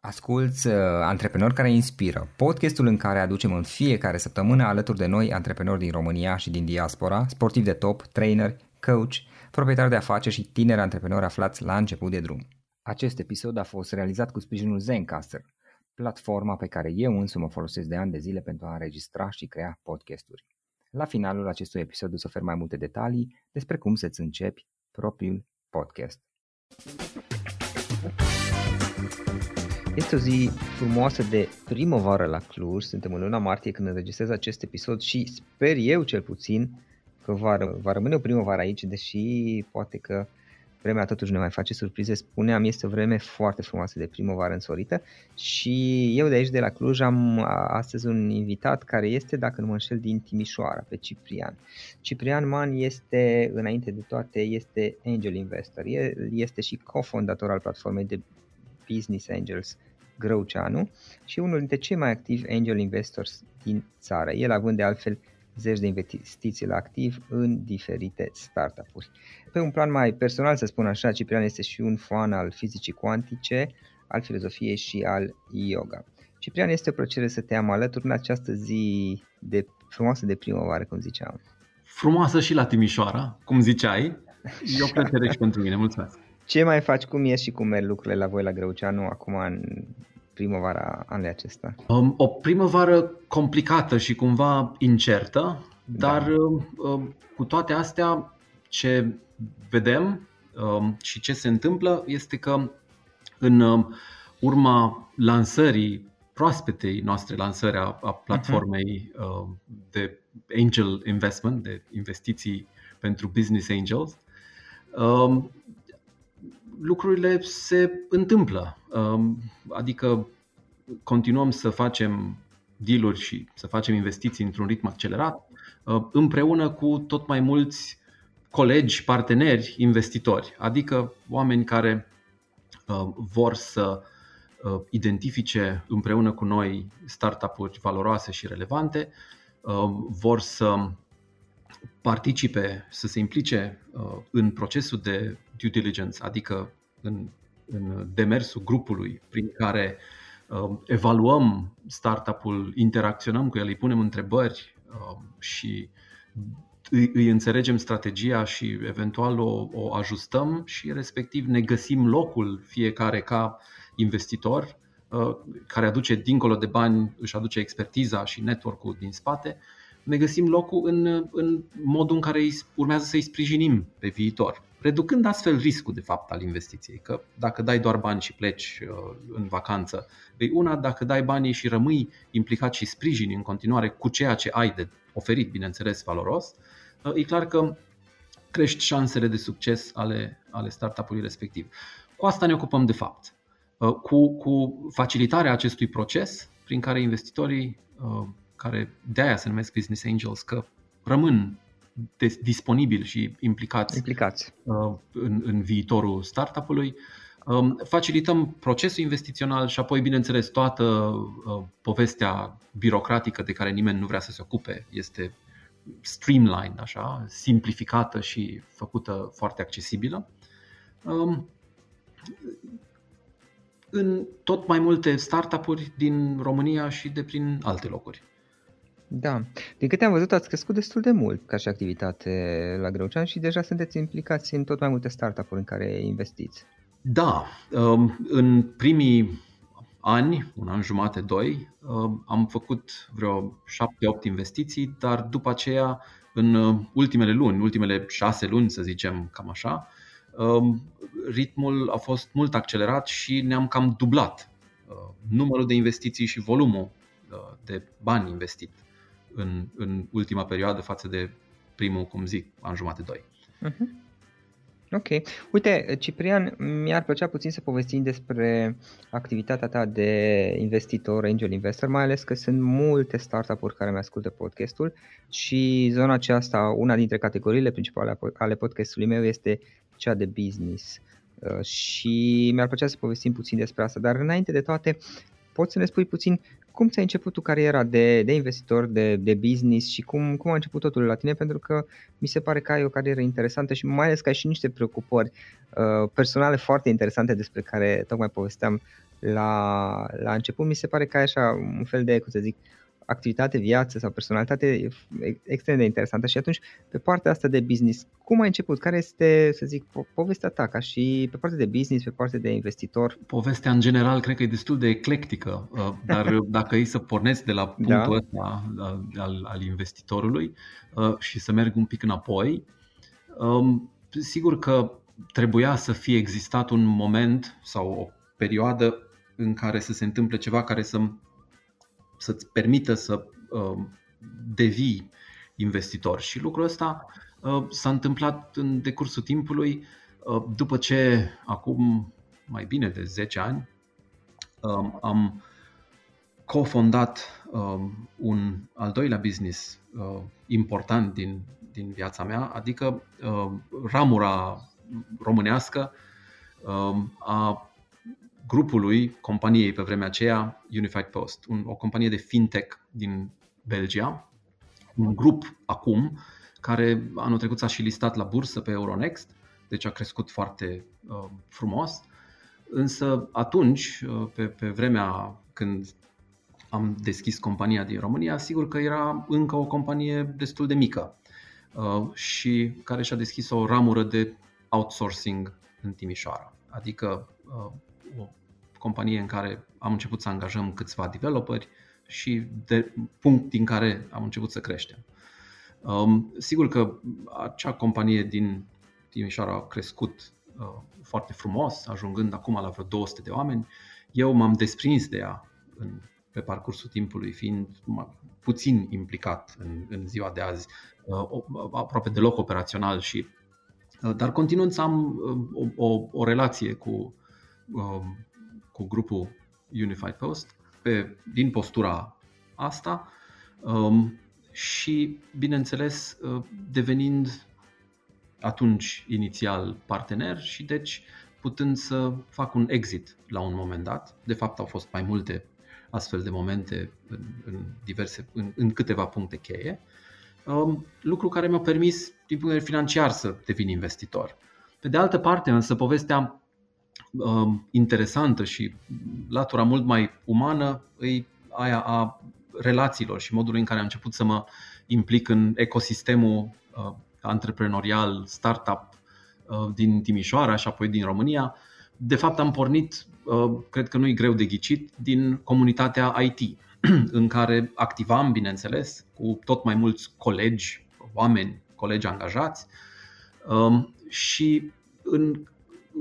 Asculți uh, Antreprenori care inspiră, podcastul în care aducem în fiecare săptămână alături de noi antreprenori din România și din diaspora, sportivi de top, trainer, coach, proprietari de afaceri și tineri antreprenori aflați la început de drum. Acest episod a fost realizat cu sprijinul Zencaster, platforma pe care eu însumi o folosesc de ani de zile pentru a înregistra și crea podcasturi. La finalul acestui episod o să ofer mai multe detalii despre cum să-ți începi propriul podcast. Este o zi frumoasă de primăvară la Cluj, suntem în luna martie când înregistrez acest episod și sper eu cel puțin că va, va rămâne o primăvară aici, deși poate că vremea totuși ne mai face surprize. Spuneam, este o vreme foarte frumoasă de primăvară însorită și eu de aici de la Cluj am astăzi un invitat care este, dacă nu mă înșel, din Timișoara, pe Ciprian. Ciprian Man este, înainte de toate, este angel investor. El este și cofondator al platformei de Business Angels Grăuceanu și unul dintre cei mai activi angel investors din țară, el având de altfel zeci de investiții la activ în diferite startup-uri. Pe un plan mai personal, să spun așa, Ciprian este și un fan al fizicii cuantice, al filozofiei și al yoga. Ciprian, este o plăcere să te am alături în această zi de frumoasă de primăvară, cum ziceam. Frumoasă și la Timișoara, cum ziceai. E o plăcere și pentru mine, mulțumesc. Ce mai faci, cum ești și cum merg lucrurile la voi la Grăuceanu acum în primăvara anului acesta? Um, o primăvară complicată și cumva incertă, da. dar um, cu toate astea ce vedem um, și ce se întâmplă este că în um, urma lansării proaspetei noastre lansări a, a platformei uh-huh. uh, de angel investment, de investiții pentru business angels, um, lucrurile se întâmplă. Um, adică continuăm să facem dealuri și să facem investiții într-un ritm accelerat, uh, împreună cu tot mai mulți colegi, parteneri, investitori, adică oameni care uh, vor să uh, identifice împreună cu noi startup-uri valoroase și relevante, vor să participe, să se implice în procesul de due diligence, adică în, în demersul grupului prin care uh, evaluăm startup-ul, interacționăm cu el, îi punem întrebări uh, și îi, îi înțelegem strategia și eventual o, o ajustăm și respectiv ne găsim locul fiecare ca investitor uh, care aduce dincolo de bani, își aduce expertiza și network-ul din spate, ne găsim locul în, în modul în care urmează să-i sprijinim pe viitor reducând astfel riscul de fapt al investiției. Că dacă dai doar bani și pleci uh, în vacanță, e una, dacă dai banii și rămâi implicat și sprijini în continuare cu ceea ce ai de oferit, bineînțeles, valoros, uh, e clar că crești șansele de succes ale, ale startup-ului respectiv. Cu asta ne ocupăm de fapt. Uh, cu, cu facilitarea acestui proces prin care investitorii care de aia se numesc business angels, că rămân disponibili și implicați, implicați. Uh, în, în viitorul startup-ului. Um, facilităm procesul investițional și apoi, bineînțeles, toată uh, povestea birocratică de care nimeni nu vrea să se ocupe este streamlined, așa, simplificată și făcută foarte accesibilă. Um, în tot mai multe startup-uri din România și de prin alte locuri. Da. Din câte am văzut, ați crescut destul de mult ca și activitate la Greucean și deja sunteți implicați în tot mai multe startup-uri în care investiți. Da. Um, în primii ani, un an jumate, doi, um, am făcut vreo șapte-opt investiții, dar după aceea, în uh, ultimele luni, ultimele șase luni, să zicem cam așa, um, ritmul a fost mult accelerat și ne-am cam dublat uh, numărul de investiții și volumul uh, de bani investit în, în ultima perioadă față de primul, cum zic, an jumate, doi. Uh-huh. Ok. Uite, Ciprian, mi-ar plăcea puțin să povestim despre activitatea ta de investitor, angel investor, mai ales că sunt multe startup-uri care mi ascultă podcastul și zona aceasta, una dintre categoriile principale ale podcastului meu este cea de business. Uh, și mi-ar plăcea să povestim puțin despre asta, dar înainte de toate, poți să ne spui puțin cum ți-a început tu cariera de, de investitor, de, de business și cum, cum a început totul la tine? Pentru că mi se pare că ai o carieră interesantă și mai ales că ai și niște preocupări uh, personale foarte interesante despre care tocmai povesteam la, la început mi se pare că ai așa un fel de, cum să zic, activitate, viață sau personalitate extrem de interesantă și atunci pe partea asta de business, cum ai început? Care este, să zic, po- povestea ta ca și pe partea de business, pe partea de investitor? Povestea în general cred că e destul de eclectică, uh, dar dacă e să pornesc de la da. punctul da. ăsta al, al investitorului uh, și să merg un pic înapoi, um, sigur că trebuia să fie existat un moment sau o perioadă în care să se întâmple ceva care să să-ți permită să uh, devii investitor. Și lucrul ăsta uh, s-a întâmplat în decursul timpului uh, după ce acum mai bine de 10 ani um, am cofondat um, un al doilea business important din, din viața mea, adică ramura românească um, a grupului companiei pe vremea aceea, Unified Post, un, o companie de fintech din Belgia, un grup acum care anul trecut s-a și listat la bursă pe Euronext, deci a crescut foarte uh, frumos. Însă atunci, uh, pe, pe vremea când am deschis compania din România, sigur că era încă o companie destul de mică uh, și care și-a deschis o ramură de outsourcing în Timișoara. Adică uh, o companie în care am început să angajăm câțiva developeri și de punct din care am început să creștem. Um, sigur că acea companie din Timișoara a crescut uh, foarte frumos, ajungând acum la vreo 200 de oameni. Eu m-am desprins de ea în, pe parcursul timpului, fiind puțin implicat în, în ziua de azi, uh, aproape deloc operațional și uh, dar continuând să am uh, o, o, o relație cu um, cu grupul Unified Post pe, din postura asta um, și, bineînțeles, uh, devenind atunci inițial partener și deci putând să fac un exit la un moment dat. De fapt, au fost mai multe astfel de momente în, în diverse, în, în câteva puncte cheie. Um, lucru care mi-a permis, din punct de vedere financiar, să devin investitor. Pe de altă parte, însă, povestea Um, interesantă și latura mult mai umană e aia a relațiilor și modul în care am început să mă implic în ecosistemul uh, antreprenorial, startup uh, din Timișoara și apoi din România. De fapt am pornit, uh, cred că nu e greu de ghicit, din comunitatea IT, în care activam, bineînțeles, cu tot mai mulți colegi, oameni, colegi angajați um, și în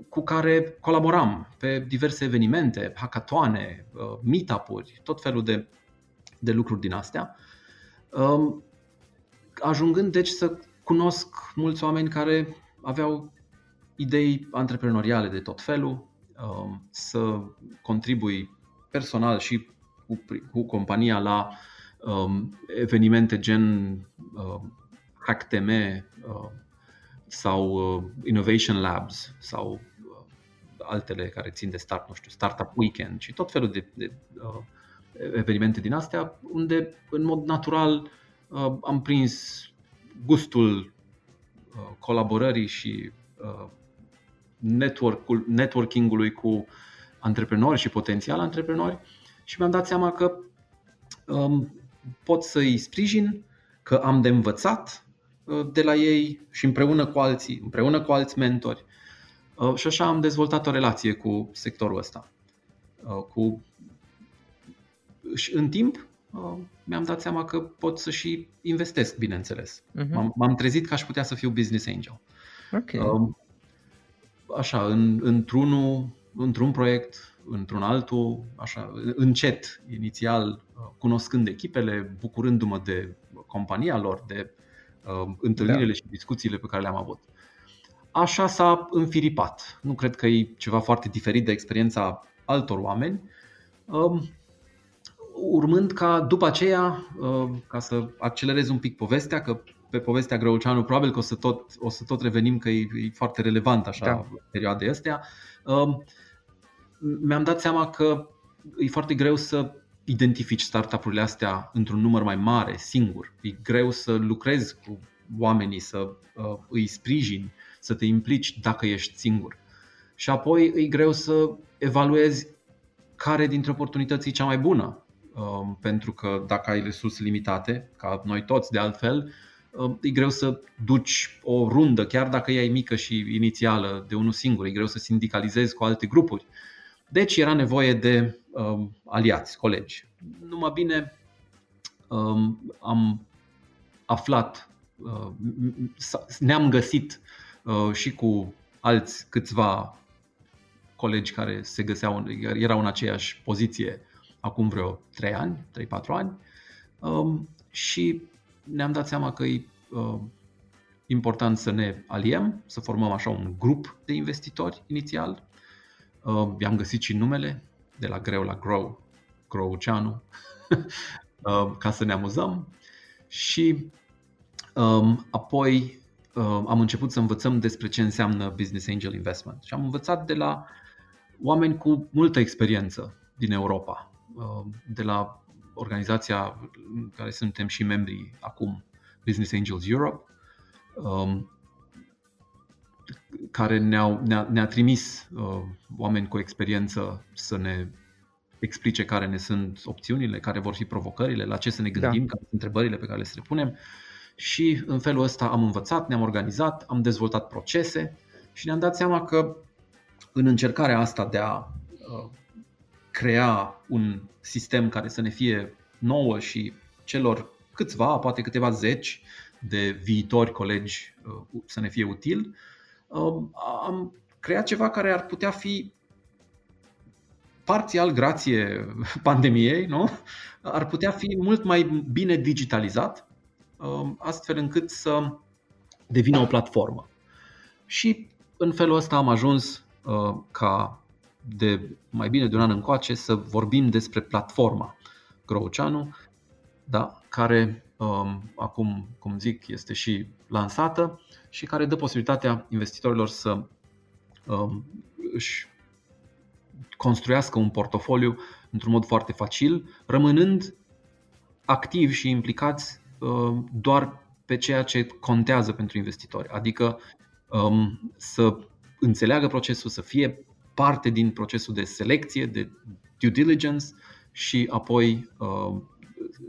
cu care colaboram pe diverse evenimente, hackatoane, uh, meetup-uri, tot felul de, de lucruri din astea. Um, ajungând deci să cunosc mulți oameni care aveau idei antreprenoriale de tot felul, um, să contribui personal și cu, cu compania la um, evenimente gen HackTM, sau uh, Innovation Labs sau uh, altele care țin de start, nu știu, Startup Weekend și tot felul de, de uh, evenimente din astea, unde în mod natural uh, am prins gustul uh, colaborării și uh, network networking-ului cu antreprenori și potențial antreprenori și mi-am dat seama că um, pot să-i sprijin, că am de învățat Uh, de la ei și împreună cu alții, împreună cu alți mentori. Uh, și așa am dezvoltat o relație cu sectorul ăsta. Uh, cu... Și în timp mi-am dat seama că pot să și investesc, bineînțeles. Uh-huh. M-am, m-am trezit că aș putea să fiu business angel. Okay. Așa, în, într-unul, într-un proiect, într-un altul, așa, încet, inițial, cunoscând echipele, bucurându-mă de compania lor, de uh, întâlnirile da. și discuțiile pe care le-am avut. Așa s-a înfiripat. Nu cred că e ceva foarte diferit de experiența altor oameni. Uh, urmând ca după aceea, uh, ca să accelerez un pic povestea, că pe povestea Grăuceanu probabil că o să tot, o să tot revenim că e, e foarte relevant așa da. perioada astea. Uh, mi-am dat seama că e foarte greu să identifici startup-urile astea într-un număr mai mare, singur. E greu să lucrezi cu oamenii, să uh, îi sprijini, să te implici dacă ești singur. Și apoi e greu să evaluezi care dintre oportunități e cea mai bună. Um, pentru că dacă ai resurse limitate, ca noi toți de altfel, um, e greu să duci o rundă, chiar dacă ea e mică și inițială de unul singur, e greu să sindicalizezi cu alte grupuri. Deci era nevoie de um, aliați, colegi. Numai bine um, am aflat, uh, ne-am găsit uh, și cu alți câțiva colegi care se găseau, erau în aceeași poziție acum vreo 3 ani, 3-4 ani um, și ne-am dat seama că e uh, important să ne aliem, să formăm așa un grup de investitori inițial. Uh, i-am găsit și numele, de la greu la grow, Growceanu, uh, ca să ne amuzăm și um, apoi am început să învățăm despre ce înseamnă Business Angel Investment și am învățat de la oameni cu multă experiență din Europa, uh, de la organizația în care suntem și membri acum, Business Angels Europe, um, care ne-au, ne-a, ne-a trimis uh, oameni cu experiență să ne explice care ne sunt opțiunile, care vor fi provocările, la ce să ne gândim, da. care sunt întrebările pe care le să le punem. Și în felul ăsta am învățat, ne-am organizat, am dezvoltat procese și ne-am dat seama că în încercarea asta de a uh, crea un sistem care să ne fie nouă și celor câțiva, poate câteva zeci de viitori colegi uh, să ne fie util, uh, am creat ceva care ar putea fi parțial grație pandemiei, nu? ar putea fi mult mai bine digitalizat, astfel încât să devină o platformă. Și în felul ăsta am ajuns Uh, ca de mai bine de un an încoace să vorbim despre platforma Growceanu, da, care um, acum, cum zic, este și lansată și care dă posibilitatea investitorilor să um, își construiască un portofoliu într-un mod foarte facil, rămânând activi și implicați uh, doar pe ceea ce contează pentru investitori, adică um, să înțeleagă procesul, să fie parte din procesul de selecție, de due diligence și apoi uh,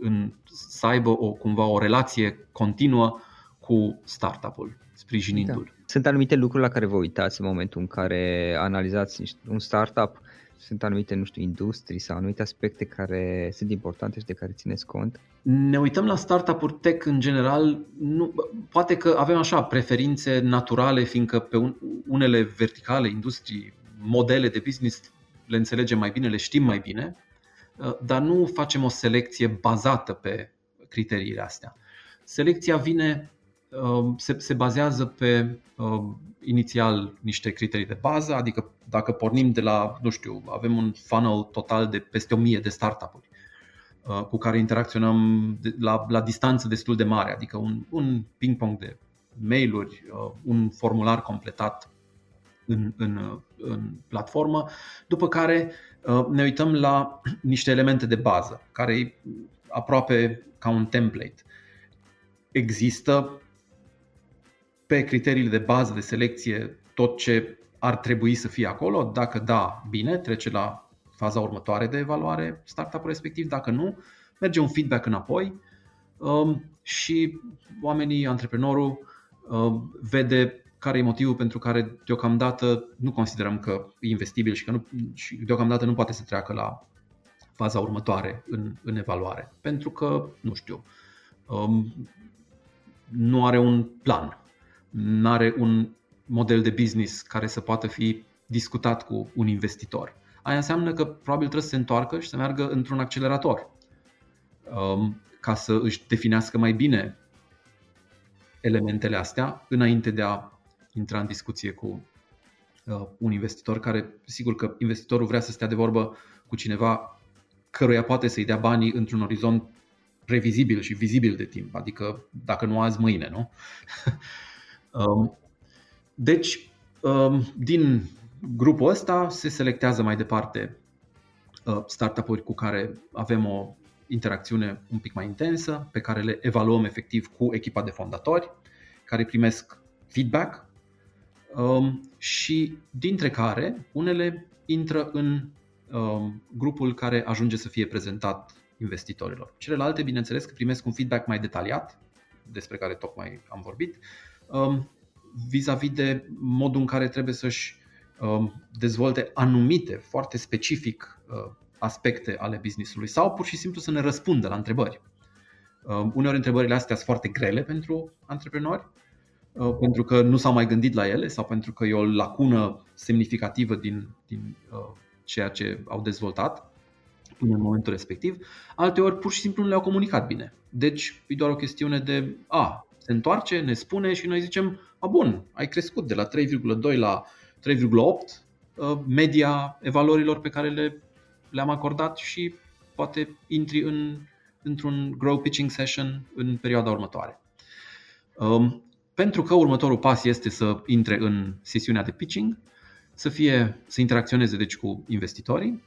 în, să aibă o, cumva o relație continuă cu startup-ul, sprijinindu-l. Da. Sunt anumite lucruri la care vă uitați în momentul în care analizați un startup sunt anumite, nu știu, industrii sau anumite aspecte care sunt importante și de care țineți cont? Ne uităm la startup-uri tech în general, nu, poate că avem așa preferințe naturale, fiindcă pe unele verticale, industrii, modele de business le înțelegem mai bine, le știm mai bine, uh, dar nu facem o selecție bazată pe criteriile astea. Selecția vine Um, se, se bazează pe uh, inițial niște criterii de bază, adică dacă pornim de la, nu știu, avem un funnel total de peste 1000 de startup-uri uh, cu care interacționăm de, la, la distanță destul de mare, adică un, un ping-pong de mail-uri, uh, un formular completat în, în, în platformă, după care uh, ne uităm la niște elemente de bază, care e aproape ca un template. Există pe criteriile de bază de selecție tot ce ar trebui să fie acolo? Dacă da, bine, trece la faza următoare de evaluare startup-ul respectiv. Dacă nu, merge un feedback înapoi um, și oamenii, antreprenorul, um, vede care e motivul pentru care deocamdată nu considerăm că e investibil și că nu, și deocamdată nu poate să treacă la faza următoare în, în evaluare. Pentru că, nu știu, um, nu are un plan nu are un model de business care să poată fi discutat cu un investitor. Aia înseamnă că probabil trebuie să se întoarcă și să meargă într-un accelerator um, ca să își definească mai bine elementele astea înainte de a intra în discuție cu uh, un investitor care, sigur că investitorul vrea să stea de vorbă cu cineva căruia poate să-i dea banii într-un orizont previzibil și vizibil de timp, adică dacă nu azi, mâine, nu? Um, deci, um, din grupul ăsta se selectează mai departe uh, startup-uri cu care avem o interacțiune un pic mai intensă, pe care le evaluăm efectiv cu echipa de fondatori, care primesc feedback um, și dintre care unele intră în um, grupul care ajunge să fie prezentat investitorilor. Celelalte, bineînțeles, că primesc un feedback mai detaliat, despre care tocmai am vorbit, um, vis-a-vis de modul în care trebuie să-și um, dezvolte anumite, foarte specific, uh, aspecte ale businessului sau pur și simplu să ne răspundă la întrebări. Um, uneori întrebările astea sunt foarte grele pentru antreprenori, uh, pentru că nu s-au mai gândit la ele sau pentru că e o lacună semnificativă din, din uh, ceea ce au dezvoltat până în momentul respectiv. Alteori pur și simplu nu le-au comunicat bine. Deci e doar o chestiune de a, se întoarce, ne spune și noi zicem, a bun, ai crescut de la 3,2 la 3,8 uh, media evaluărilor pe care le, le-am acordat și poate intri în, într-un grow pitching session în perioada următoare. Um, pentru că următorul pas este să intre în sesiunea de pitching, să fie să interacționeze deci cu investitorii,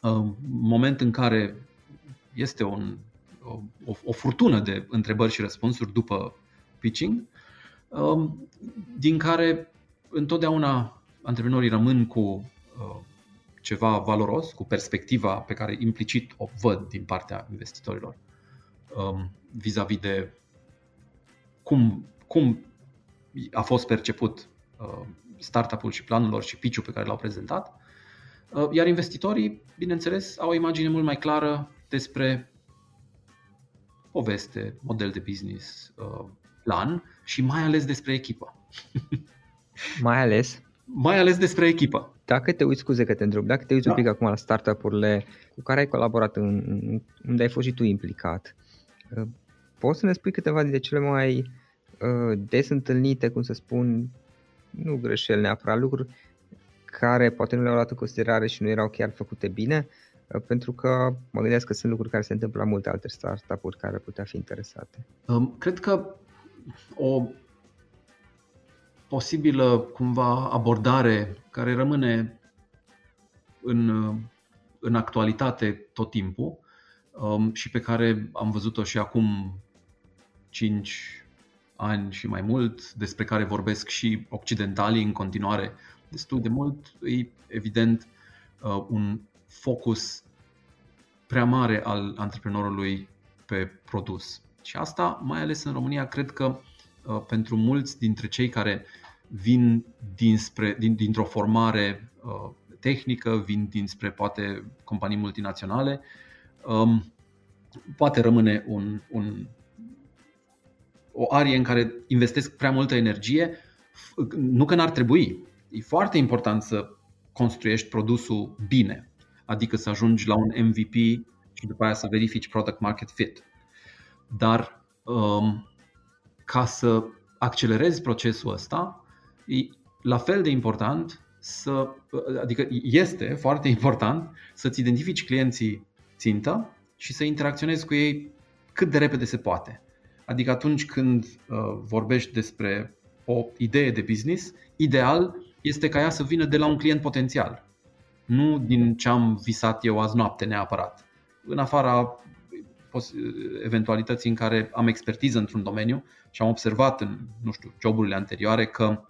um, moment în care este un, o, o furtună de întrebări și răspunsuri după pitching, um, din care întotdeauna antreprenorii rămân cu uh, ceva valoros, cu perspectiva pe care implicit o văd din partea investitorilor um, vis-a-vis de cum, cum a fost perceput uh, startup-ul și planul lor și pitch pe care l-au prezentat. Uh, iar investitorii, bineînțeles, au o imagine mult mai clară despre poveste, model de business, plan și mai ales despre echipă. mai ales? Mai ales despre echipă. Dacă te uiți, scuze că te întreb, dacă te uiți da. un pic acum la startup-urile cu care ai colaborat, în, unde ai fost și tu implicat, uh, poți să ne spui câteva dintre cele mai uh, des întâlnite, cum să spun, nu greșeli neapărat, lucruri care poate nu le-au luat în considerare și nu erau chiar făcute bine, uh, pentru că mă gândesc că sunt lucruri care se întâmplă la multe alte startup-uri care ar putea fi interesate. Um, cred că o posibilă cumva abordare care rămâne în, în actualitate tot timpul um, și pe care am văzut-o și acum 5 ani și mai mult, despre care vorbesc și occidentalii în continuare destul de mult, e evident uh, un focus prea mare al antreprenorului pe produs. Și asta, mai ales în România, cred că uh, pentru mulți dintre cei care vin dinspre, din, dintr-o formare uh, tehnică, vin dinspre poate companii multinaționale, um, poate rămâne un, un, o arie în care investesc prea multă energie, nu că n-ar trebui. E foarte important să construiești produsul bine, adică să ajungi la un MVP și după aia să verifici product market fit. Dar um, ca să accelerezi procesul ăsta, e la fel de important să, adică este foarte important să-ți identifici clienții țintă și să interacționezi cu ei cât de repede se poate. Adică atunci când uh, vorbești despre o idee de business, ideal este ca ea să vină de la un client potențial, nu din ce am visat eu azi noapte neapărat. În afara eventualității în care am expertiză într-un domeniu și am observat în, nu știu, joburile anterioare că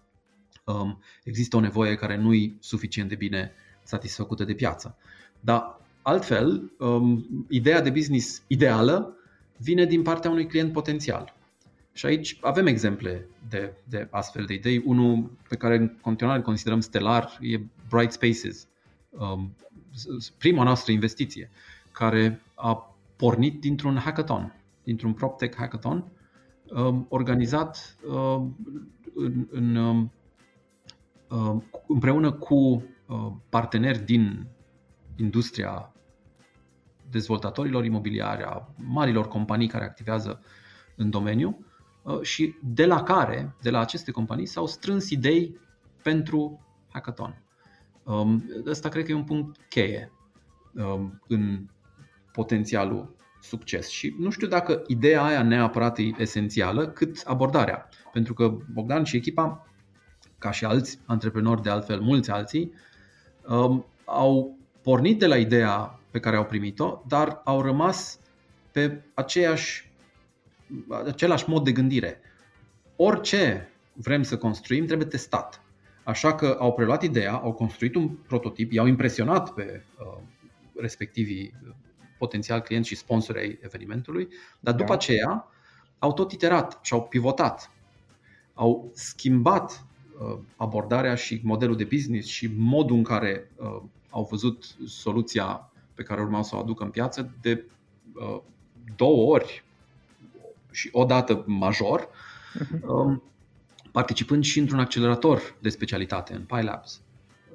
um, există o nevoie care nu e suficient de bine satisfăcută de piață. Dar altfel, um, ideea de business ideală vine din partea unui client potențial. Și aici avem exemple de, de astfel de idei. Unul pe care în continuare considerăm stelar e Bright Spaces, um, prima noastră investiție, care a pornit dintr-un hackathon, dintr-un PropTech hackathon, um, organizat um, în, în, um, împreună cu parteneri din industria dezvoltatorilor imobiliare, a marilor companii care activează în domeniu și de la care, de la aceste companii, s-au strâns idei pentru hackathon. Ăsta cred că e un punct cheie în potențialul succes. Și nu știu dacă ideea aia neapărat e esențială, cât abordarea. Pentru că Bogdan și echipa, ca și alți antreprenori de altfel, mulți alții, um, au pornit de la ideea pe care au primit-o, dar au rămas pe aceeași, același mod de gândire. Orice vrem să construim trebuie testat. Așa că au preluat ideea, au construit un prototip, i-au impresionat pe uh, respectivii potențial clienți și sponsori ai evenimentului, dar după da. aceea au tot iterat și au pivotat. Au schimbat uh, abordarea și modelul de business și modul în care uh, au văzut soluția pe care urmau să o aducă în piață de uh, două ori și o dată major, uh-huh. um, participând și într-un accelerator de specialitate în Pi Labs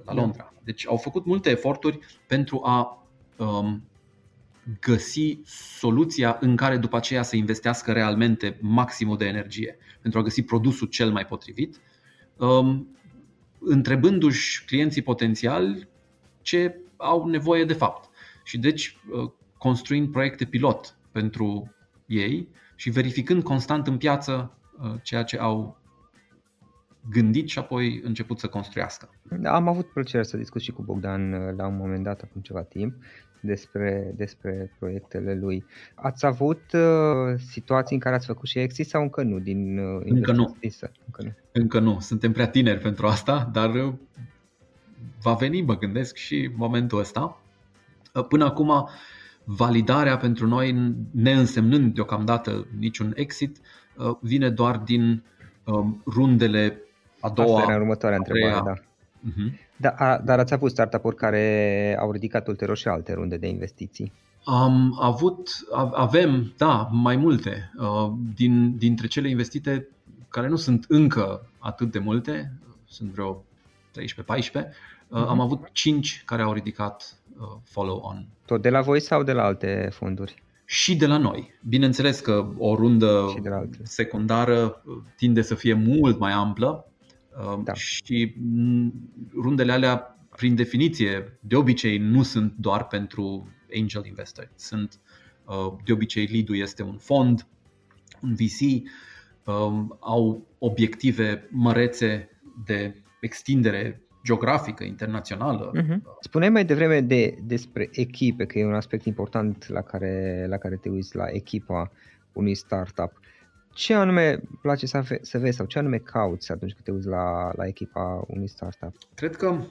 la da. Londra. Deci au făcut multe eforturi pentru a um, găsi soluția în care după aceea să investească realmente maximul de energie pentru a găsi produsul cel mai potrivit, um, întrebându-și clienții potențiali ce au nevoie de fapt. Și deci uh, construind proiecte pilot pentru ei și verificând constant în piață uh, ceea ce au gândit și apoi început să construiască. Da, am avut plăcerea să discut și cu Bogdan uh, la un moment dat, acum ceva timp, despre, despre proiectele lui. Ați avut uh, situații în care ați făcut și exit sau încă nu? Din, uh, încă, nu. încă nu. Încă nu. Suntem prea tineri pentru asta, dar uh, va veni, mă gândesc, și momentul ăsta. Uh, până acum, validarea pentru noi, neînsemnând deocamdată niciun exit, uh, vine doar din uh, rundele a doua. Asta era următoarea întrebare, da. Uh-huh. Da, a, dar ați avut startup-uri care au ridicat ulterior și alte runde de investiții. Am avut, avem, da, mai multe. Uh, din, dintre cele investite, care nu sunt încă atât de multe, sunt vreo 13-14, uh-huh. Mhm. am avut 5 care au ridicat uh, follow-on. Tot de la voi sau de la alte fonduri? Și de la noi. Bineînțeles că o rundă secundară tinde să fie mult mai amplă, da. Și rundele alea, prin definiție, de obicei nu sunt doar pentru angel investori. Sunt, uh, de obicei, lead este un fond, un VC, um, au obiective mărețe de extindere geografică, internațională. Uh-huh. Spuneai mai devreme de, despre echipe, că e un aspect important la care, la care te uiți, la echipa unui startup ce anume place să, ve- să vezi sau ce anume cauți atunci când te uiți la, la echipa unui startup? Cred că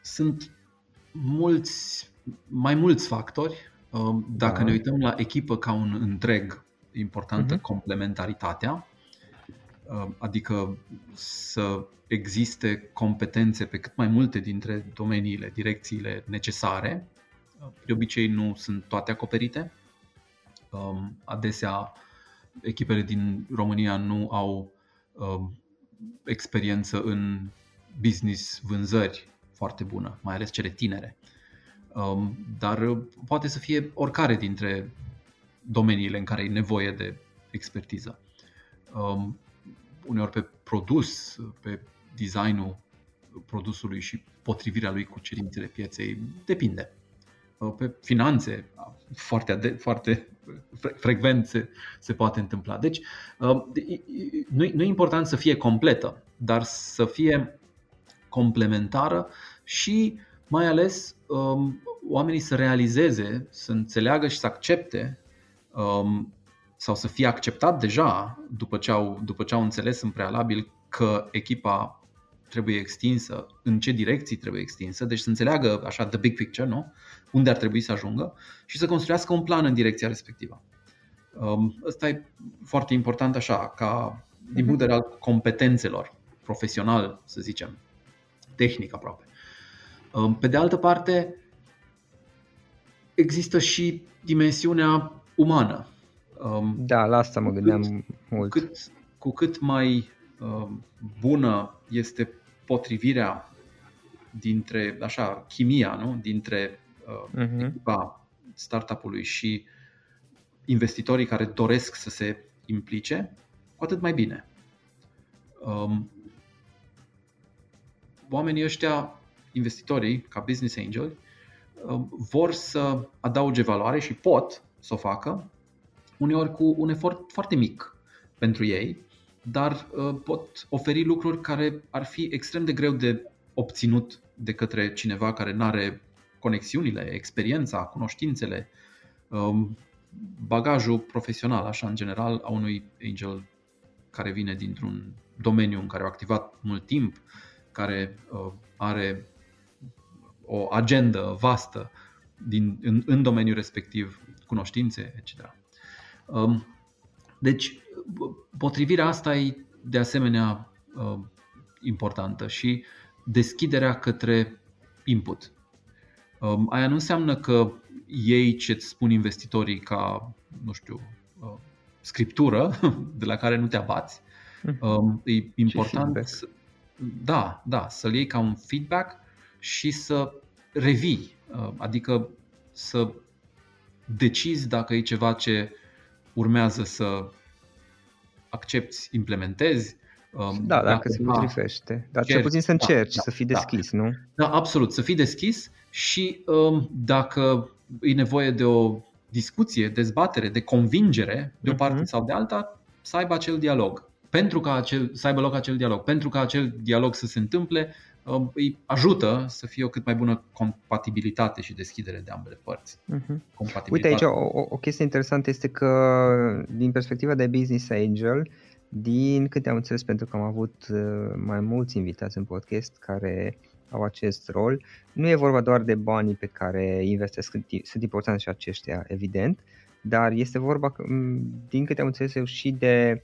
sunt mulți, mai mulți factori. Uh, dacă da. ne uităm la echipă ca un întreg, importantă uh-huh. complementaritatea, uh, adică să existe competențe pe cât mai multe dintre domeniile, direcțiile necesare. Uh, de obicei nu sunt toate acoperite. Um, adesea echipele din România nu au uh, experiență în business vânzări foarte bună, mai ales cele tinere. Um, dar poate să fie oricare dintre domeniile în care e nevoie de expertiză. Um, uneori pe produs, pe designul produsului și potrivirea lui cu cerințele pieței, depinde. Uh, pe finanțe, foarte, ade- foarte frecvent se, se poate întâmpla. Deci, uh, nu, nu e important să fie completă, dar să fie complementară și mai ales um, oamenii să realizeze, să înțeleagă și să accepte um, sau să fie acceptat deja după ce au, după ce au înțeles în prealabil că echipa trebuie extinsă, în ce direcții trebuie extinsă, deci să înțeleagă așa the big picture, nu? unde ar trebui să ajungă și să construiască un plan în direcția respectivă. Um, ăsta e foarte important așa, ca din punct de vedere al competențelor profesional, să zicem, tehnic aproape. Um, pe de altă parte, există și dimensiunea umană. Um, da, la asta mă gândeam cu cât, mult. Cu cât, cu cât mai bună este potrivirea dintre, așa, chimia, nu? dintre uh, uh-huh. echipa startup-ului și investitorii care doresc să se implice, cu atât mai bine. Um, oamenii ăștia, investitorii, ca business angel, um, vor să adauge valoare și pot să o facă, uneori cu un efort foarte mic pentru ei, dar uh, pot oferi lucruri care ar fi extrem de greu de obținut de către cineva care nu are conexiunile, experiența, cunoștințele, um, bagajul profesional, așa în general, a unui angel care vine dintr-un domeniu în care au activat mult timp, care are o agendă vastă din, în, în domeniul respectiv, cunoștințe, etc. Um, deci, potrivirea asta e de asemenea importantă și deschiderea către input. Um, aia nu înseamnă că ei ce îți spun investitorii ca, nu știu, uh, scriptură de la care nu te abați. Hmm. Um, e important să, da, da, să-l iei ca un feedback și să revii, uh, adică să decizi dacă e ceva ce urmează să accepti, implementezi, Um, da, dacă, dacă se potrivește. Dar cel puțin să încerci, da, să fii da. deschis, da. nu? Da, absolut, să fii deschis și um, dacă e nevoie de o discuție, dezbatere, de convingere de o mhm. parte uh-huh. sau de alta, să aibă acel dialog. Pentru ca acel, să aibă loc acel dialog, pentru ca acel dialog să se întâmple, um, îi ajută să fie o cât mai bună compatibilitate și deschidere de ambele părți. Uh-huh. Uite aici o, o chestie interesantă este că din perspectiva de business angel, uh, din câte am înțeles, pentru că am avut uh, mai mulți invitați în podcast care au acest rol, nu e vorba doar de banii pe care investesc, sunt importanți și aceștia, evident, dar este vorba, din câte am înțeles eu, și de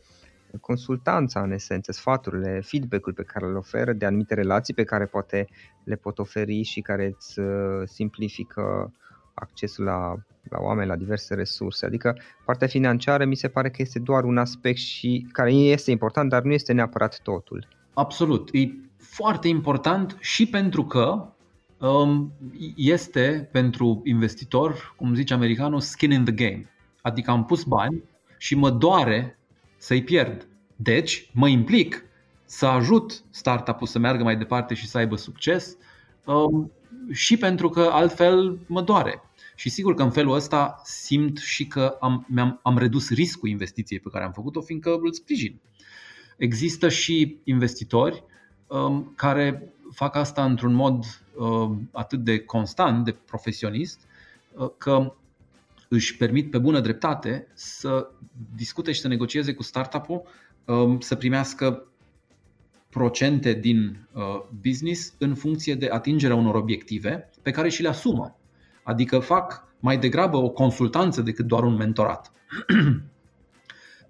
consultanța în esență, sfaturile, feedback-ul pe care le oferă, de anumite relații pe care poate le pot oferi și care îți uh, simplifică accesul la la oameni, la diverse resurse. Adică partea financiară mi se pare că este doar un aspect și care este important, dar nu este neapărat totul. Absolut. E foarte important și pentru că um, este pentru investitor, cum zice americanul, skin in the game. Adică am pus bani și mă doare să-i pierd. Deci mă implic să ajut startup-ul să meargă mai departe și să aibă succes um, și pentru că altfel mă doare. Și sigur că în felul ăsta simt și că am, am am redus riscul investiției pe care am făcut-o, fiindcă îl sprijin. Există și investitori um, care fac asta într-un mod um, atât de constant, de profesionist, uh, că își permit pe bună dreptate să discute și să negocieze cu startup-ul um, să primească procente din uh, business în funcție de atingerea unor obiective pe care și le asumă. Adică fac mai degrabă o consultanță decât doar un mentorat.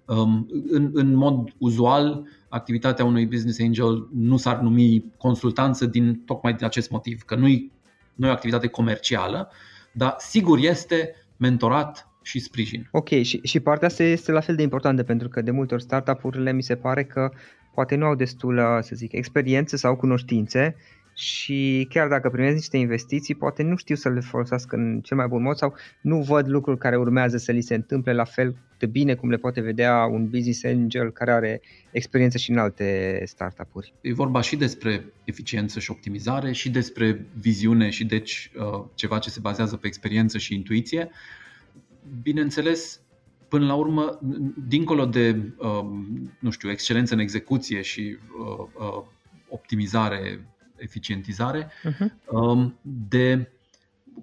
Um, în, în mod uzual, activitatea unui business angel nu s-ar numi consultanță din tocmai din acest motiv, că nu e, nu e o activitate comercială, dar sigur este mentorat și sprijin. Ok, și, și partea asta este la fel de importantă pentru că de multe ori startup-urile mi se pare că poate nu au destulă, să zic, experiență sau cunoștințe și chiar dacă primesc niște investiții, poate nu știu să le folosească în cel mai bun mod sau nu văd lucruri care urmează să li se întâmple la fel de bine cum le poate vedea un business angel care are experiență și în alte startup-uri. E vorba și despre eficiență și optimizare și despre viziune și deci uh, ceva ce se bazează pe experiență și intuiție. Bineînțeles, până la urmă, dincolo de, um, nu știu, excelență în execuție și uh, uh, optimizare eficientizare, uh-huh. de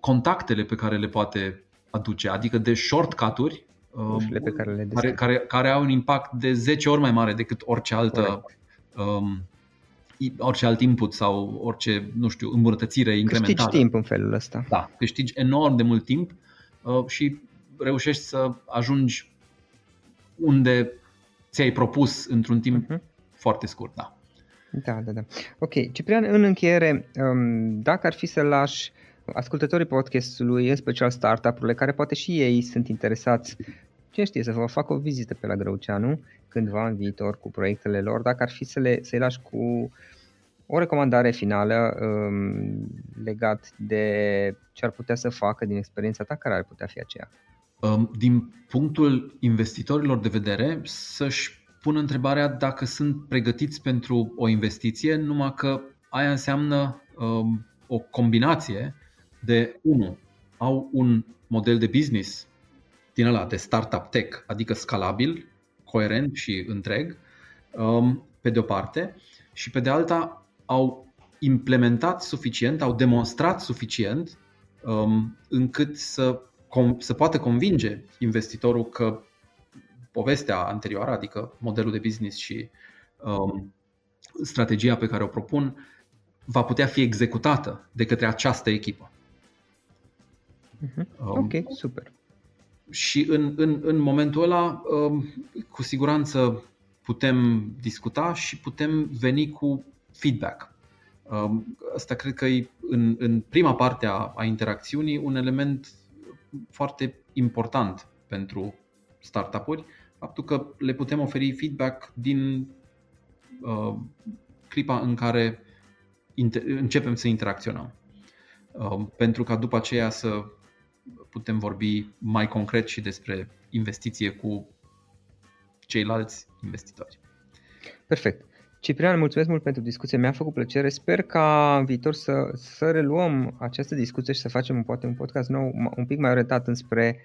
contactele pe care le poate aduce, adică de shortcut-uri um, pe care, le care, care, care au un impact de 10 ori mai mare decât orice altă um, orice alt input sau orice, nu știu, îmbunătățire incrementală. Câștigi timp în felul ăsta. Da, câștigi enorm de mult timp uh, și reușești să ajungi unde ți-ai propus într-un timp uh-huh. foarte scurt, da. Da, da, da. Ok, Ciprian, în încheiere, um, dacă ar fi să lași ascultătorii podcastului, în special startup-urile, care poate și ei sunt interesați, cine știe, să vă facă o vizită pe la Grăuceanu cândva în viitor cu proiectele lor, dacă ar fi să le, să-i lași cu o recomandare finală um, legat de ce ar putea să facă din experiența ta, care ar putea fi aceea? Um, din punctul investitorilor de vedere, să-și pun întrebarea dacă sunt pregătiți pentru o investiție, numai că aia înseamnă um, o combinație de, unu, au un model de business din ăla de startup tech, adică scalabil, coerent și întreg, um, pe de o parte, și pe de alta au implementat suficient, au demonstrat suficient um, încât să, com- să poată convinge investitorul că povestea anterioară, adică modelul de business și um, strategia pe care o propun, va putea fi executată de către această echipă. Uh-huh. Ok, super. Și în, în, în momentul ăla, um, cu siguranță putem discuta și putem veni cu feedback. Um, asta cred că e în, în prima parte a, a interacțiunii un element foarte important pentru startup-uri, faptul că le putem oferi feedback din uh, clipa în care inter- începem să interacționăm. Uh, pentru ca după aceea să putem vorbi mai concret și despre investiție cu ceilalți investitori. Perfect. Ciprian, mulțumesc mult pentru discuție, mi-a făcut plăcere. Sper ca în viitor să, să reluăm această discuție și să facem poate un podcast nou, un pic mai orientat înspre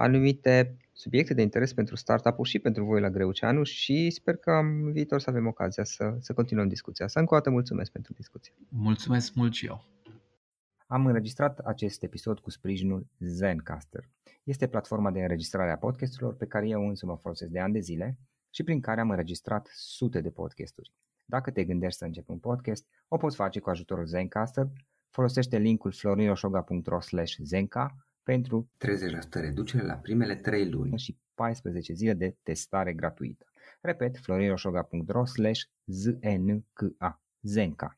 anumite subiecte de interes pentru startup-uri și pentru voi la Greuceanu și sper că în viitor să avem ocazia să, să continuăm discuția asta. Încă o dată mulțumesc pentru discuție. Mulțumesc mult și eu. Am înregistrat acest episod cu sprijinul Zencaster. Este platforma de înregistrare a podcasturilor pe care eu însumi o folosesc de ani de zile și prin care am înregistrat sute de podcasturi. Dacă te gândești să începi un podcast, o poți face cu ajutorul Zencaster. Folosește linkul florinosoga.ro zenca pentru 30% reducere la primele 3 luni și 14 zile de testare gratuită. Repet, florinosoga.ro zenca. Zenca.